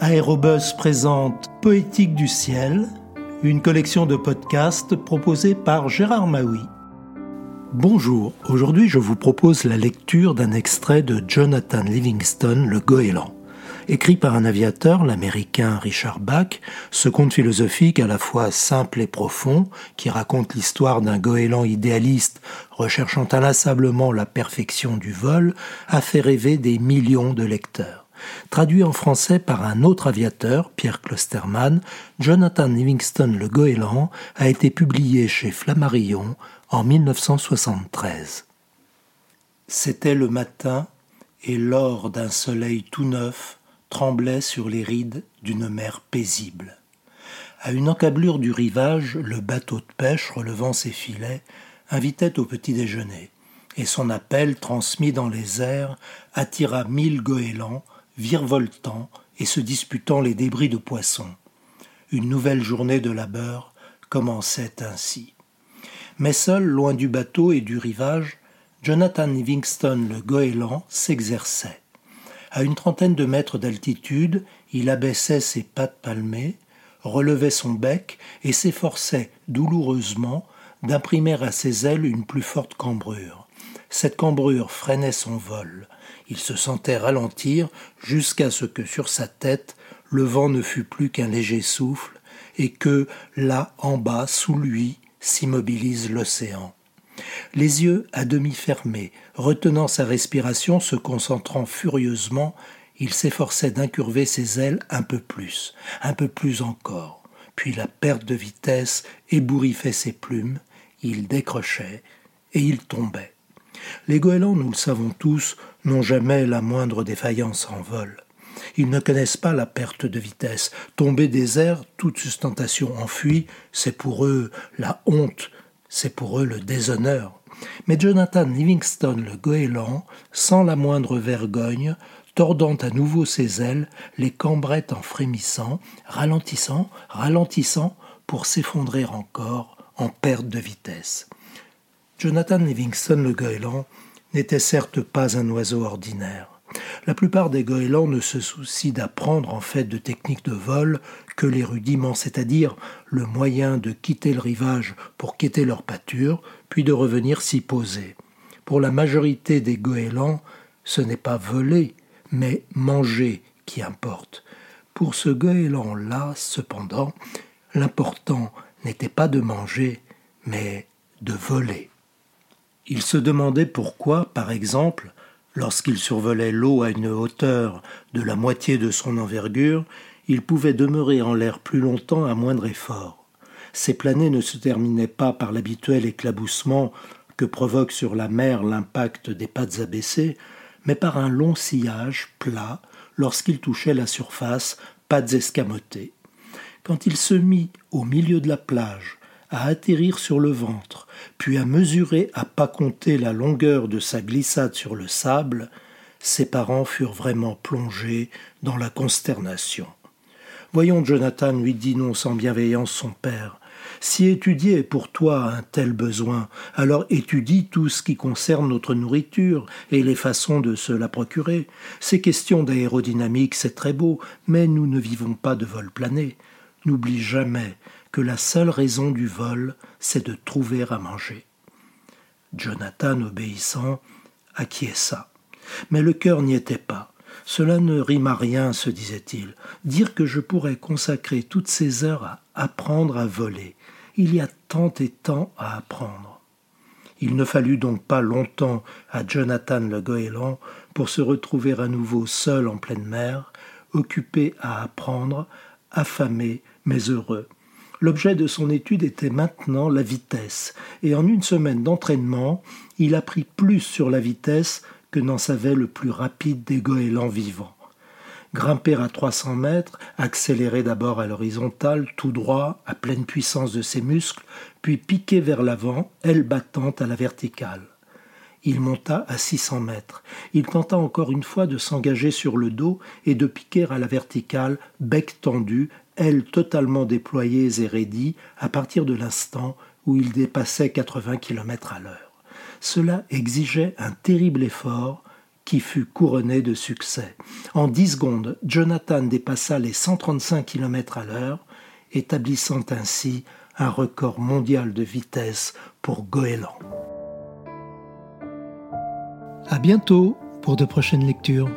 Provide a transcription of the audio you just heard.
Aérobus présente Poétique du ciel, une collection de podcasts proposée par Gérard Maui. Bonjour, aujourd'hui je vous propose la lecture d'un extrait de Jonathan Livingston, le goéland. Écrit par un aviateur, l'américain Richard Bach, ce conte philosophique à la fois simple et profond, qui raconte l'histoire d'un goéland idéaliste recherchant inlassablement la perfection du vol, a fait rêver des millions de lecteurs. Traduit en français par un autre aviateur, Pierre Klosterman, Jonathan Livingston le Goéland a été publié chez Flammarion en 1973. C'était le matin, et l'or d'un soleil tout neuf tremblait sur les rides d'une mer paisible. À une encablure du rivage, le bateau de pêche, relevant ses filets, invitait au petit déjeuner, et son appel, transmis dans les airs, attira mille goélands, virevoltant et se disputant les débris de poissons. Une nouvelle journée de labeur commençait ainsi. Mais seul, loin du bateau et du rivage, Jonathan Livingston le goéland s'exerçait. À une trentaine de mètres d'altitude, il abaissait ses pattes palmées, relevait son bec et s'efforçait douloureusement d'imprimer à ses ailes une plus forte cambrure. Cette cambrure freinait son vol. Il se sentait ralentir jusqu'à ce que sur sa tête le vent ne fût plus qu'un léger souffle et que, là en bas, sous lui, s'immobilise l'océan les yeux à demi fermés, retenant sa respiration, se concentrant furieusement, il s'efforçait d'incurver ses ailes un peu plus, un peu plus encore. Puis la perte de vitesse ébouriffait ses plumes, il décrochait et il tombait. Les goélands, nous le savons tous, n'ont jamais la moindre défaillance en vol. Ils ne connaissent pas la perte de vitesse. Tomber des airs, toute sustentation enfuie, c'est pour eux la honte c'est pour eux le déshonneur. Mais Jonathan Livingston le goéland, sans la moindre vergogne, tordant à nouveau ses ailes, les cambrait en frémissant, ralentissant, ralentissant, pour s'effondrer encore en perte de vitesse. Jonathan Livingston le goéland n'était certes pas un oiseau ordinaire. La plupart des goélands ne se soucient d'apprendre en fait de techniques de vol que les rudiments, c'est-à-dire le moyen de quitter le rivage pour quitter leur pâture, puis de revenir s'y poser. Pour la majorité des goélands, ce n'est pas voler, mais manger qui importe. Pour ce goéland-là, cependant, l'important n'était pas de manger, mais de voler. Il se demandait pourquoi, par exemple, Lorsqu'il survolait l'eau à une hauteur de la moitié de son envergure, il pouvait demeurer en l'air plus longtemps à moindre effort. Ces planées ne se terminaient pas par l'habituel éclaboussement que provoque sur la mer l'impact des pattes abaissées, mais par un long sillage plat lorsqu'il touchait la surface, pattes escamotées. Quand il se mit au milieu de la plage, à atterrir sur le ventre, puis à mesurer à pas compter la longueur de sa glissade sur le sable, ses parents furent vraiment plongés dans la consternation. Voyons, Jonathan, lui dit non sans bienveillance son père, si étudier est pour toi un tel besoin, alors étudie tout ce qui concerne notre nourriture et les façons de se la procurer. Ces questions d'aérodynamique, c'est très beau, mais nous ne vivons pas de vol plané. N'oublie jamais que la seule raison du vol, c'est de trouver à manger. Jonathan, obéissant, acquiesça. Mais le cœur n'y était pas. Cela ne rime à rien, se disait-il. Dire que je pourrais consacrer toutes ces heures à apprendre à voler. Il y a tant et tant à apprendre. Il ne fallut donc pas longtemps à Jonathan le goéland pour se retrouver à nouveau seul en pleine mer, occupé à apprendre, affamé mais heureux. L'objet de son étude était maintenant la vitesse, et en une semaine d'entraînement, il apprit plus sur la vitesse que n'en savait le plus rapide des goélands vivants. Grimper à 300 mètres, accélérer d'abord à l'horizontale, tout droit, à pleine puissance de ses muscles, puis piquer vers l'avant, aile battante à la verticale. Il monta à 600 mètres. Il tenta encore une fois de s'engager sur le dos et de piquer à la verticale, bec tendu, ailes totalement déployées et raidies à partir de l'instant où il dépassait 80 km à l'heure. Cela exigeait un terrible effort qui fut couronné de succès. En 10 secondes, Jonathan dépassa les 135 km à l'heure, établissant ainsi un record mondial de vitesse pour goéland. À bientôt pour de prochaines lectures.